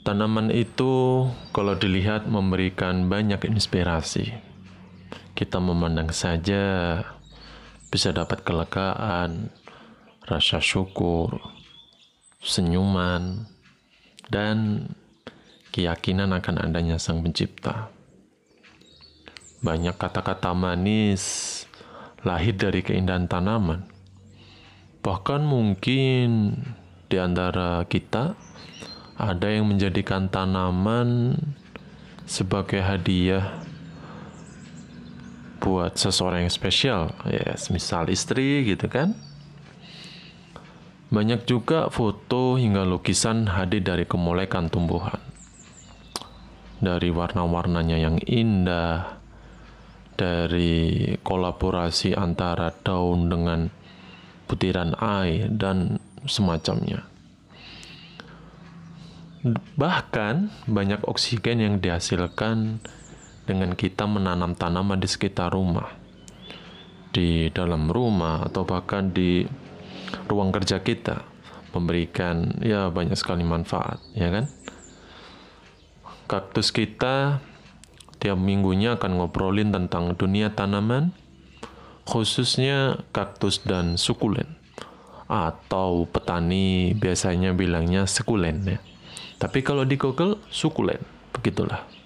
Tanaman itu kalau dilihat memberikan banyak inspirasi. Kita memandang saja bisa dapat kelegaan, rasa syukur, senyuman, dan keyakinan akan adanya Sang Pencipta. Banyak kata-kata manis lahir dari keindahan tanaman. Bahkan mungkin di antara kita ada yang menjadikan tanaman sebagai hadiah buat seseorang yang spesial, ya, yes, misal istri gitu kan. Banyak juga foto hingga lukisan hadir dari kemolekan tumbuhan. Dari warna-warnanya yang indah, dari kolaborasi antara daun dengan butiran air dan semacamnya. Bahkan banyak oksigen yang dihasilkan dengan kita menanam tanaman di sekitar rumah, di dalam rumah atau bahkan di ruang kerja kita, memberikan ya banyak sekali manfaat, ya kan? Kaktus kita tiap minggunya akan ngobrolin tentang dunia tanaman, khususnya kaktus dan sukulen, atau petani biasanya bilangnya sekulen ya. Tapi kalau di Google, sukulen. Begitulah.